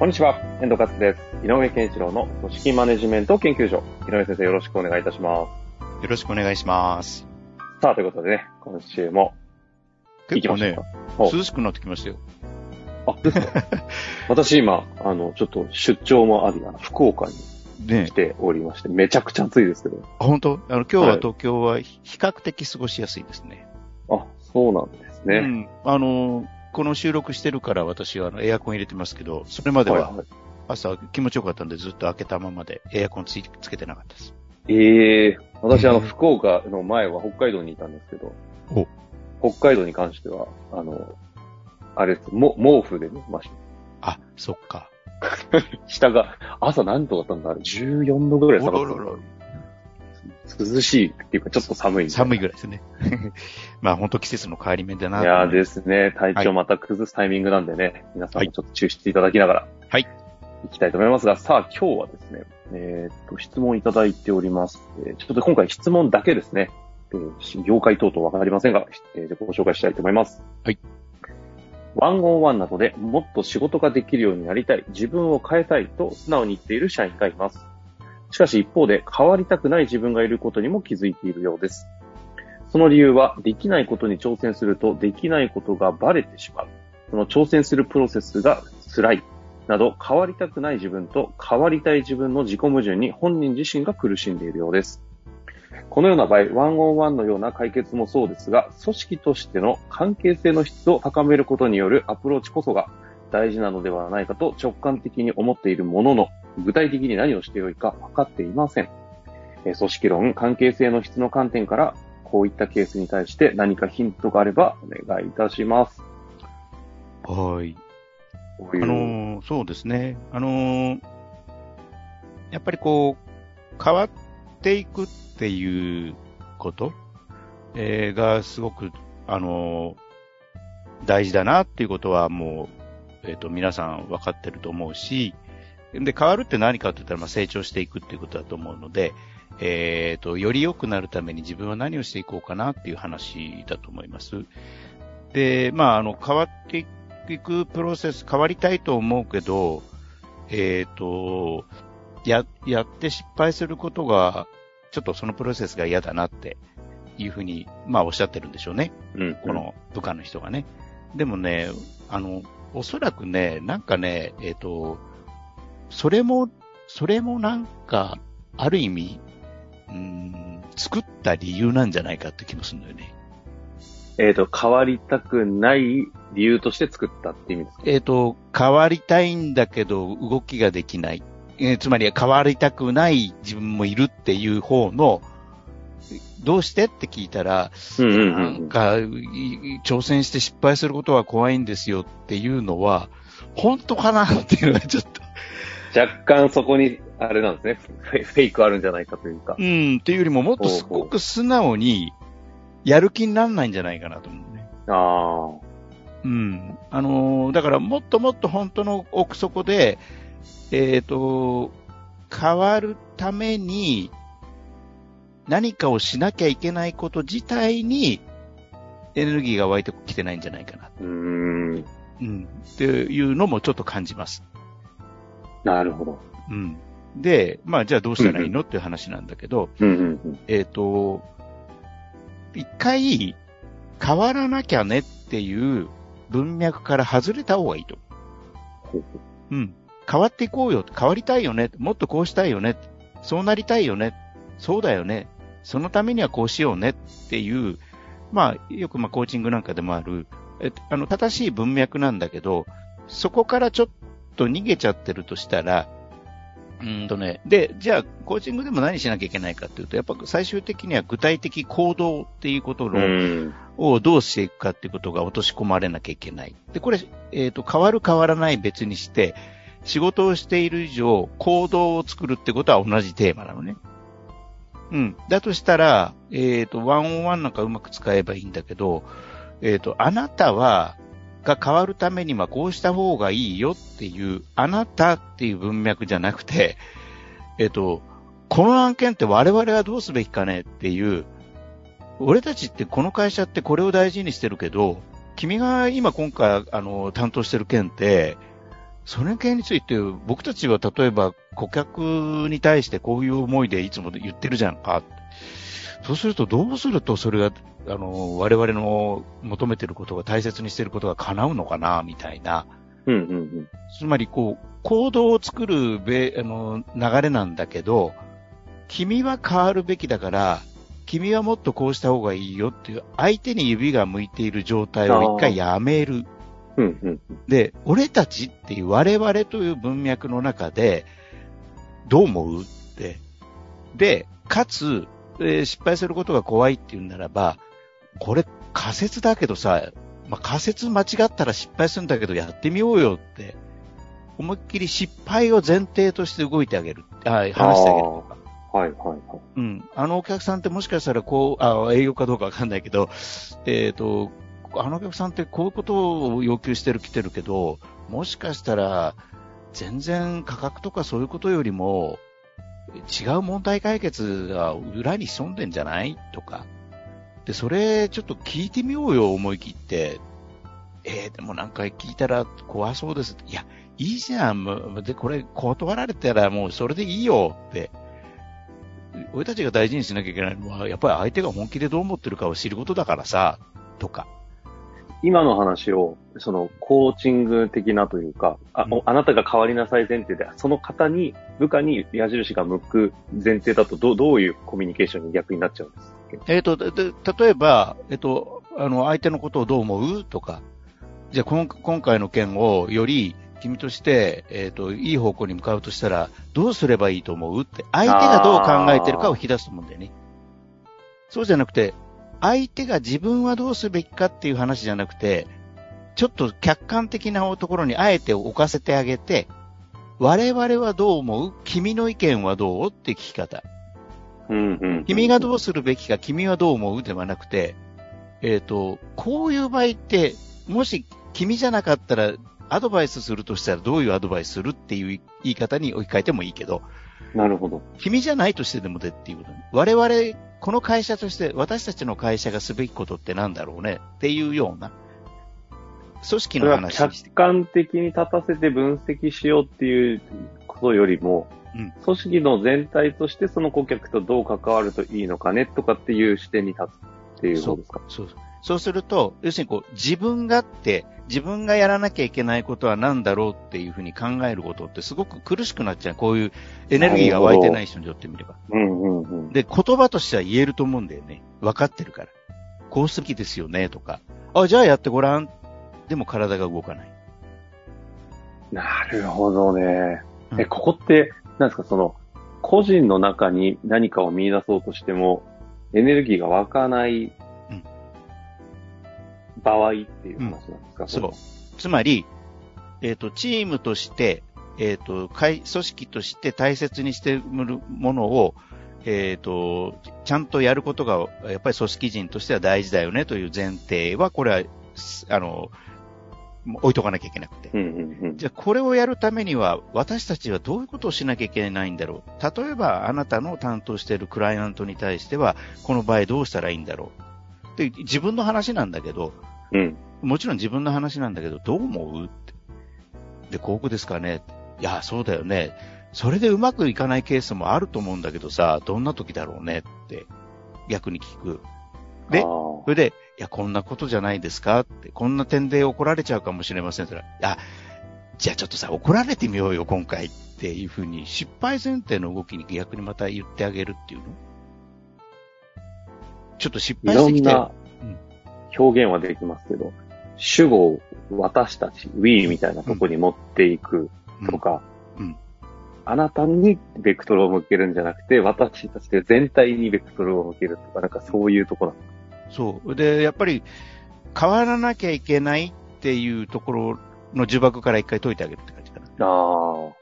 こんにちは、遠藤勝です。井上健一郎の組織マネジメント研究所。井上先生よろしくお願いいたしまよろしくお願いします。す。さあ、ということでね、今週も結構ね涼しくなってきましたよ。あ、私今、あの、ちょっと出張もあり、福岡にね来ておりまして、めちゃくちゃ暑いですけど。あ本当？あの、今日ははい東京は比較的過ごしやすいですね。あ、そうなんですね。うん。あの、この収録してるから私はあのエアコン入れてますけど、それまでは。朝気持ちよかったんでずっと開けたままでエアコンついつけてなかったです。ええ私あの、うん福岡の前は北海道にいたんですけど、北海道に関しては、あの、あれです、も毛布で寝ました。あ、そっか。下が、朝何度だったんだあれ、14度ぐらい下がった涼しいっていうか、ちょっと寒い寒いぐらいですね。まあ本当季節の変わり目だな。いやーですすね、体調また崩すタイミングなんでね、皆さんもちょっと注意していただきながら、はい。いきたいと思いますが、さあ今日はですね、えーっと、質問いただいております。えーちょっと今回質問だけですね、えー業界等々わかりませんが、えーご紹介したいと思います。はい。ワンオンワンなどでもっと仕事ができるようになりたい、自分を変えたいと素直に言っている社員がいます。しかし一方で変わりたくない自分がいることにも気づいているようです。その理由は、できないことに挑戦すると、できないことがバレてしまう。その挑戦するプロセスが辛い。など、変わりたくない自分と変わりたい自分の自己矛盾に本人自身が苦しんでいるようです。このような場合、ワンオンワンのような解決もそうですが、組織としての関係性の質を高めることによるアプローチこそが大事なのではないかと直感的に思っているものの、具体的に何をしてよいか分かっていません。えー組織論、関係性の質の観点から、こういったケースに対して何かヒントがあればお願いいたします。はい。あのーそうですね。あのーやっぱりこう、変わっていくっていうこと、えーがすごく、あのー大事だなっていうことはもう、えっ、と、皆さん分かってると思うし、で、変わるって何かって言ったら、まあ、成長していくっていうことだと思うので、えっ、と、より良くなるために自分は何をしていこうかなっていう話だと思います。で、まあ、あの、変わっていくプロセス、変わりたいと思うけど、えっ、と、や、やって失敗することが、ちょっとそのプロセスが嫌だなっていうふうに、まあ、おっしゃってるんでしょうね。うん、この部下の人がね。でもね、あの、おそらくね、なんかね、えっ、と、それも、それもなんか、ある意味、うーん、作った理由なんじゃないかって気もするんだよね。えっ、と、変わりたくない理由として作ったって意味ですか？えっ、と、変わりたいんだけど動きができない。えーつまり変わりたくない自分もいるっていう方の、どうしてって聞いたら、うんうんうんなんか、い挑戦して失敗することは怖いんですよっていうのは、本当かなっていうのがちょっと、若干そこに、あれなんですね、フェイクあるんじゃないかというか。うん、っていうよりももっとすごく素直に、やる気にならないんじゃないかなと思うね。あうん。あのーだからもっともっと本当の奥底で、えっ、と、変わるために何かをしなきゃいけないこと自体にエネルギーが湧いてきてないんじゃないかな。あ、うーん、うん。っていうのもちょっと感じます。なるほど。うん。で、まあじゃあどうしたらいいのっていう話なんだけど、うんうんうん。えっ、と、一回変わらなきゃねっていう文脈から外れた方がいいと。うん。変わっていこうよ。変わりたいよね。もっとこうしたいよね。そうなりたいよね。そうだよね。そのためにはこうしようねっていう、まあ、よくまあコーチングなんかでもある、えあの、正しい文脈なんだけど、そこからちょっと逃げちゃってるとしたら、うんとね、で、じゃあ、コーチングでも何しなきゃいけないかっていうと、やっぱ最終的には具体的行動っていうこと。をどうしていくかっていうことが落とし込まれなきゃいけない。で、これ、えっ、と、変わる変わらない別にして、仕事をしている以上、行動を作るってことは同じテーマなのね。うん。だとしたら、えっ、と、ワンオンワンなんかうまく使えばいいんだけど、えっ、と、あなたは、が変わるためにはこうした方がいいよっていう、あなたっていう文脈じゃなくて、えっ、と、この案件って我々はどうすべきかねっていう、俺たちってこの会社ってこれを大事にしてるけど、君が今今回あの担当してる件って、その件について僕たちは例えば顧客に対してこういう思いでいつも言ってるじゃんか。そうするとどうするとそれが、あの、我々の求めてることが大切にしてることが叶うのかな、みたいな。うんうんうん。つまり、こう、行動を作るべ、あの、流れなんだけど、君は変わるべきだから、君はもっとこうした方がいいよっていう、相手に指が向いている状態を一回やめる。うんうん。で、俺たちっていう我々という文脈の中で、どう思うって。で、かつ、えー失敗することが怖いっていうならば、これ仮説だけどさ、まあ、仮説間違ったら失敗するんだけどやってみようよって、思いっきり失敗を前提として動いてあげる。あ話してあげるとか。はいはいはい。うん。あのお客さんってもしかしたらこう、あ営業かどうかわかんないけど、えっ、と、あのお客さんってこういうことを要求してる来てるけど、もしかしたら、全然価格とかそういうことよりも、違う問題解決が裏に潜んでんじゃない？とか。で、それちょっと聞いてみようよ、思い切って。えー、でも何回聞いたら怖そうです。いや、いいじゃん。で、これ断られたらもうそれでいいよって。俺たちが大事にしなきゃいけないのは、やっぱり相手が本気でどう思ってるかを知ることだからさ、とか。今の話を、その、コーチング的なというか、あ、うん。おあなたが変わりなさい前提で、その方に、部下に矢印が向く前提だと、どう、どういうコミュニケーションに逆になっちゃうんですか？えっ、と、例えば、えっ、と、あの、相手のことをどう思う？とか、じゃあ、こん今回の件をより、君として、えっ、と、いい方向に向かうとしたら、どうすればいいと思う？って、相手がどう考えてるかを引き出すと思うんだよね。そうじゃなくて、相手が自分はどうすべきかっていう話じゃなくて、ちょっと客観的なところにあえて置かせてあげて、我々はどう思う？君の意見はどう？って聞き方。うんうん。君がどうするべきか、君はどう思う？ではなくて、えっ、と、こういう場合って、もし君じゃなかったら、アドバイスするとしたらどういうアドバイスするっていう言い方に置き換えてもいいけど、なるほど。君じゃないとしてでもでっていうこと。我々、この会社として、私たちの会社がすべきことってなんだろうね？っていうような、組織の話。客観的に立たせて分析しようっていうことよりも、うん。組織の全体としてその顧客とどう関わるといいのかね？とかっていう視点に立つっていうことですか？そうそう。そうすると、要するにこう、自分がって、自分がやらなきゃいけないことは何だろうっていうふうに考えることってすごく苦しくなっちゃう。こういうエネルギーが湧いてない人にとってみれば。うんうんうん。で、言葉としては言えると思うんだよね。分かってるから。こうすべきですよね、とか。あ、じゃあやってごらん。でも体が動かない。なるほどね。うんえ、ここって、なんですか、その、個人の中に何かを見出そうとしても、エネルギーが湧かないうん場合っていう話なんですか、そう。つまり、えっ、と、チームとして、えっ、と、会、組織として大切にしてるものを、えっ、と、ちゃんとやることが、やっぱり組織人としては大事だよねという前提は、これは、すあの、置いとかなきゃいけなくて。うんうんうん。じゃあ、これをやるためには、私たちはどういうことをしなきゃいけないんだろう？例えば、あなたの担当しているクライアントに対しては、この場合どうしたらいいんだろう？で、自分の話なんだけど、うん。もちろん自分の話なんだけど、どう思うって。で、こうですかね。いや、そうだよね。それでうまくいかないケースもあると思うんだけどさ、どんな時だろうねって、逆に聞く。でそれで、いや、こんなことじゃないですかって、こんな点で怒られちゃうかもしれませんって言ったら、いや、じゃあちょっとさ、怒られてみようよ、今回っていうふうに、失敗前提の動きに逆にまた言ってあげるっていうの？ちょっと失い敗してきて、ろんな表現はできますけど、主語を私たち、we みたいなとこに持っていくとか、うんうんあなたにベクトルを向けるんじゃなくて、私たちで全体にベクトルを向けるとか、なんかそういうところそう。で、やっぱり変わらなきゃいけないっていうところの呪縛から一回解いてあげるって感じかな。ああ。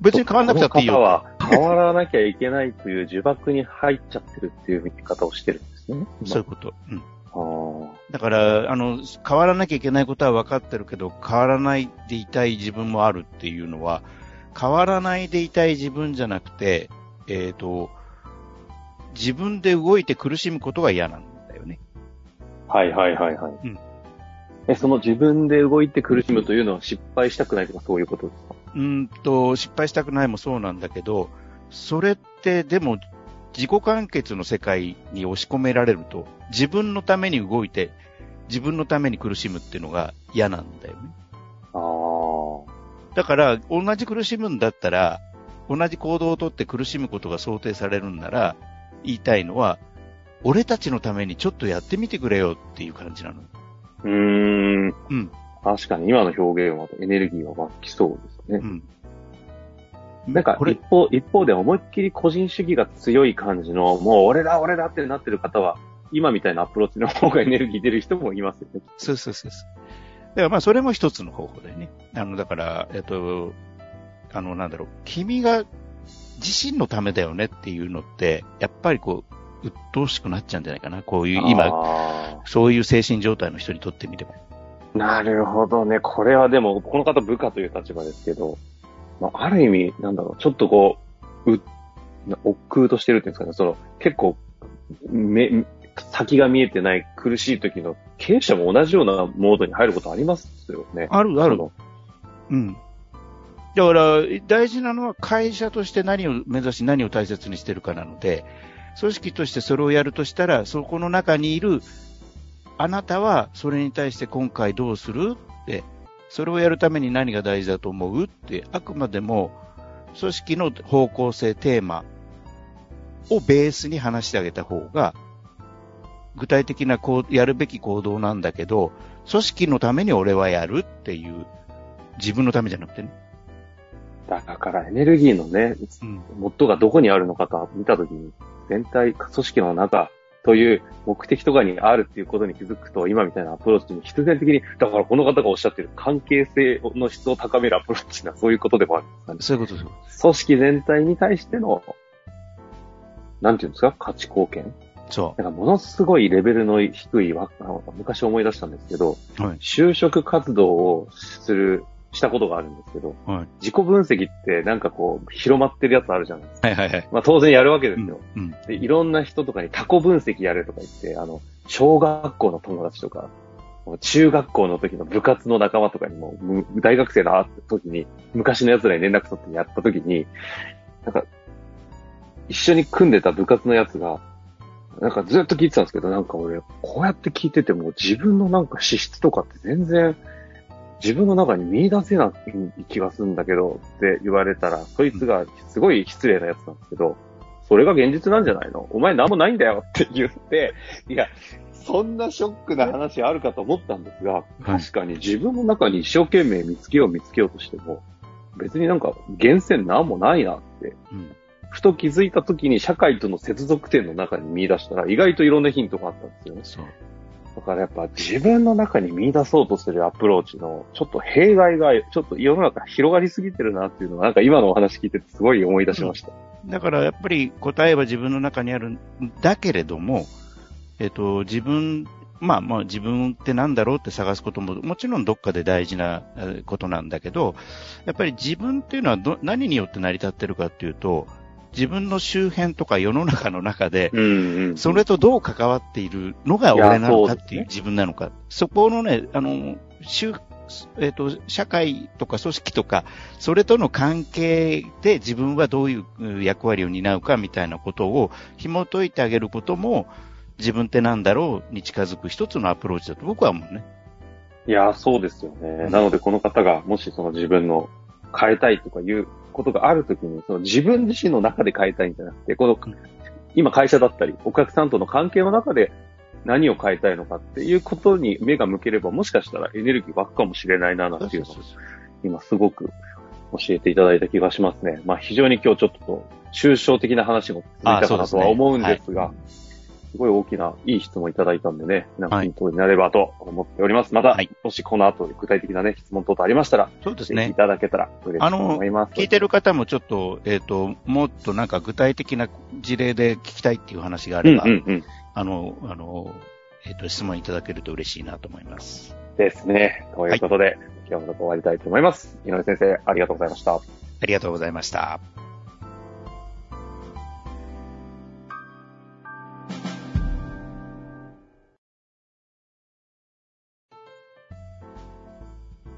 別に変わらなくたっていいよ。は変わらなきゃいけないという呪縛に入っちゃってるっていう見方をしてるんですね。そういうこと。うん。あだから、あの、変わらなきゃいけないことは分かってるけど、変わらないでいたい自分もあるっていうのは、変わらないでいたい自分じゃなくて、えっ、と、自分で動いて苦しむことが嫌なんだよね。あ。はいはいはいはい。うんえ、その自分で動いて苦しむというのは失敗したくないとかそういうことですか？うーんと、失敗したくないもそうなんだけど、それってでも自己完結の世界に押し込められると、自分のために動いて、自分のために苦しむっていうのが嫌なんだよね。ああ。だから、同じ苦しむんだったら、同じ行動をとって苦しむことが想定されるんなら、言いたいのは、俺たちのためにちょっとやってみてくれよっていう感じなの。うーん。うん。確かに今の表現はエネルギーが湧きそうですね。うん。なんか一、方、一方で思いっきり個人主義が強い感じの、もう俺だ俺だってなってる方は、今みたいなアプローチの方がエネルギー出る人もいますよね。そうそうそうそう。だからまあ、それも一つの方法だよね。あの、だから、えっと、あの、なんだろう、君が自身のためだよねっていうのって、やっぱりこう、鬱陶しくなっちゃうんじゃないかな。こういう、今、あそういう精神状態の人にとってみれば。ーなるほどね。これはでも、この方部下という立場ですけど、まあ、ある意味、なんだろう、ちょっとこう、う、な億劫としてるっていうんですかね、その、結構、め、先が見えてない苦しい時の経営者も同じようなモードに入ることありますよね。あるあるうん。だから、大事なのは会社として何を目指し何を大切にしてるかなので、組織としてそれをやるとしたら、そこの中にいる、あなたはそれに対して今回どうするって、それをやるために何が大事だと思うって、あくまでも組織の方向性、テーマをベースに話してあげた方が、具体的なこうやるべき行動なんだけど、組織のために俺はやるっていう、自分のためじゃなくてね。だからエネルギーのね、うん。元がどこにあるのかと見たときに、全体、組織の中という目的とかにあるっていうことに気づくと、今みたいなアプローチに必然的に、だからこの方がおっしゃってる関係性の質を高めるアプローチはそういうことでもあるんですかね。そういうことです。組織全体に対しての、なんていうんですか価値貢献？そなんかものすごいレベルの低い昔思い出したんですけど、う。はい。就職活動をする、したことがあるんですけど、はい。自己分析ってなんかこう、広まってるやつあるじゃないですか。はいはいはい。まあ当然やるわけでうんすよ。。うん。で、いろんな人とかにタコ分析やれとか言って、あの、小学校の友達とか、中学校の時の部活の仲間とかにも、む大学生の会った時に、昔の奴らに連絡取ってやった時に、なんか、一緒に組んでた部活のやつが、なんかずっと聞いてたんですけど、なんか俺、こうやって聞いてても自分のなんか資質とかって全然、自分の中に見出せない気がするんだけどって言われたら、そいつがすごい失礼なやつなんですけど、それが現実なんじゃないの？お前何もないんだよって言って、いや、そんなショックな話あるかと思ったんですが、確かに自分の中に一生懸命見つけよう見つけようとしても、別になんか源泉なんもないなって、うん。ふと気づいた時に社会との接続点の中に見出したら意外といろんなヒントがあったんですよね。だからやっぱ自分の中に見出そうとするアプローチのちょっと弊害がちょっと世の中広がりすぎてるなっていうのはなんか今のお話聞いててすごい思い出しました。だからやっぱり答えは自分の中にあるんだけれども、えっと、自分、まあまあ自分ってなんだろうって探すことももちろんどっかで大事なことなんだけど、やっぱり自分っていうのはど何によって成り立ってるかっていうと、自分の周辺とか世の中の中で。それとどう関わっているのが俺なのかっていう自分なのか。そこのね、あの、周えっ、と、社会とか組織とか、それとの関係で自分はどういううん役割を担うかみたいなことを紐解いてあげることも、自分ってなんだろうに近づく一つのアプローチだと僕は思うね。いや、そうですよね。うんなのでこの方がもしその自分の変えたいとかいうことがあるときに、その自分自身の中で変えたいんじゃなくて、このうん、今会社だったり、お客さんとの関係の中で何を変えたいのかっていうことに目が向ければ、もしかしたらエネルギー湧くかもしれないな、なんていうのを今すごく教えていただいた気がしますね。まあ非常に今日ちょっと抽象的な話も続いたかなとは思うんですが、すごい大きないい質問いただいたんでね、なんかヒントになればと思っております。また、はいもしこの後具体的なね、質問等々ありましたら、そうですね。いただけたら嬉しいと思います。聞いてる方もちょっと、えっ、と、もっとなんか具体的な事例で聞きたいっていう話があうんれば、うんうん。あの、あの、えっ、と、質問いただけると嬉しいなと思います。ですね。ということで、今日のとこ終わりたいと思います。井上先生、ありがとうございました。ありがとうございました。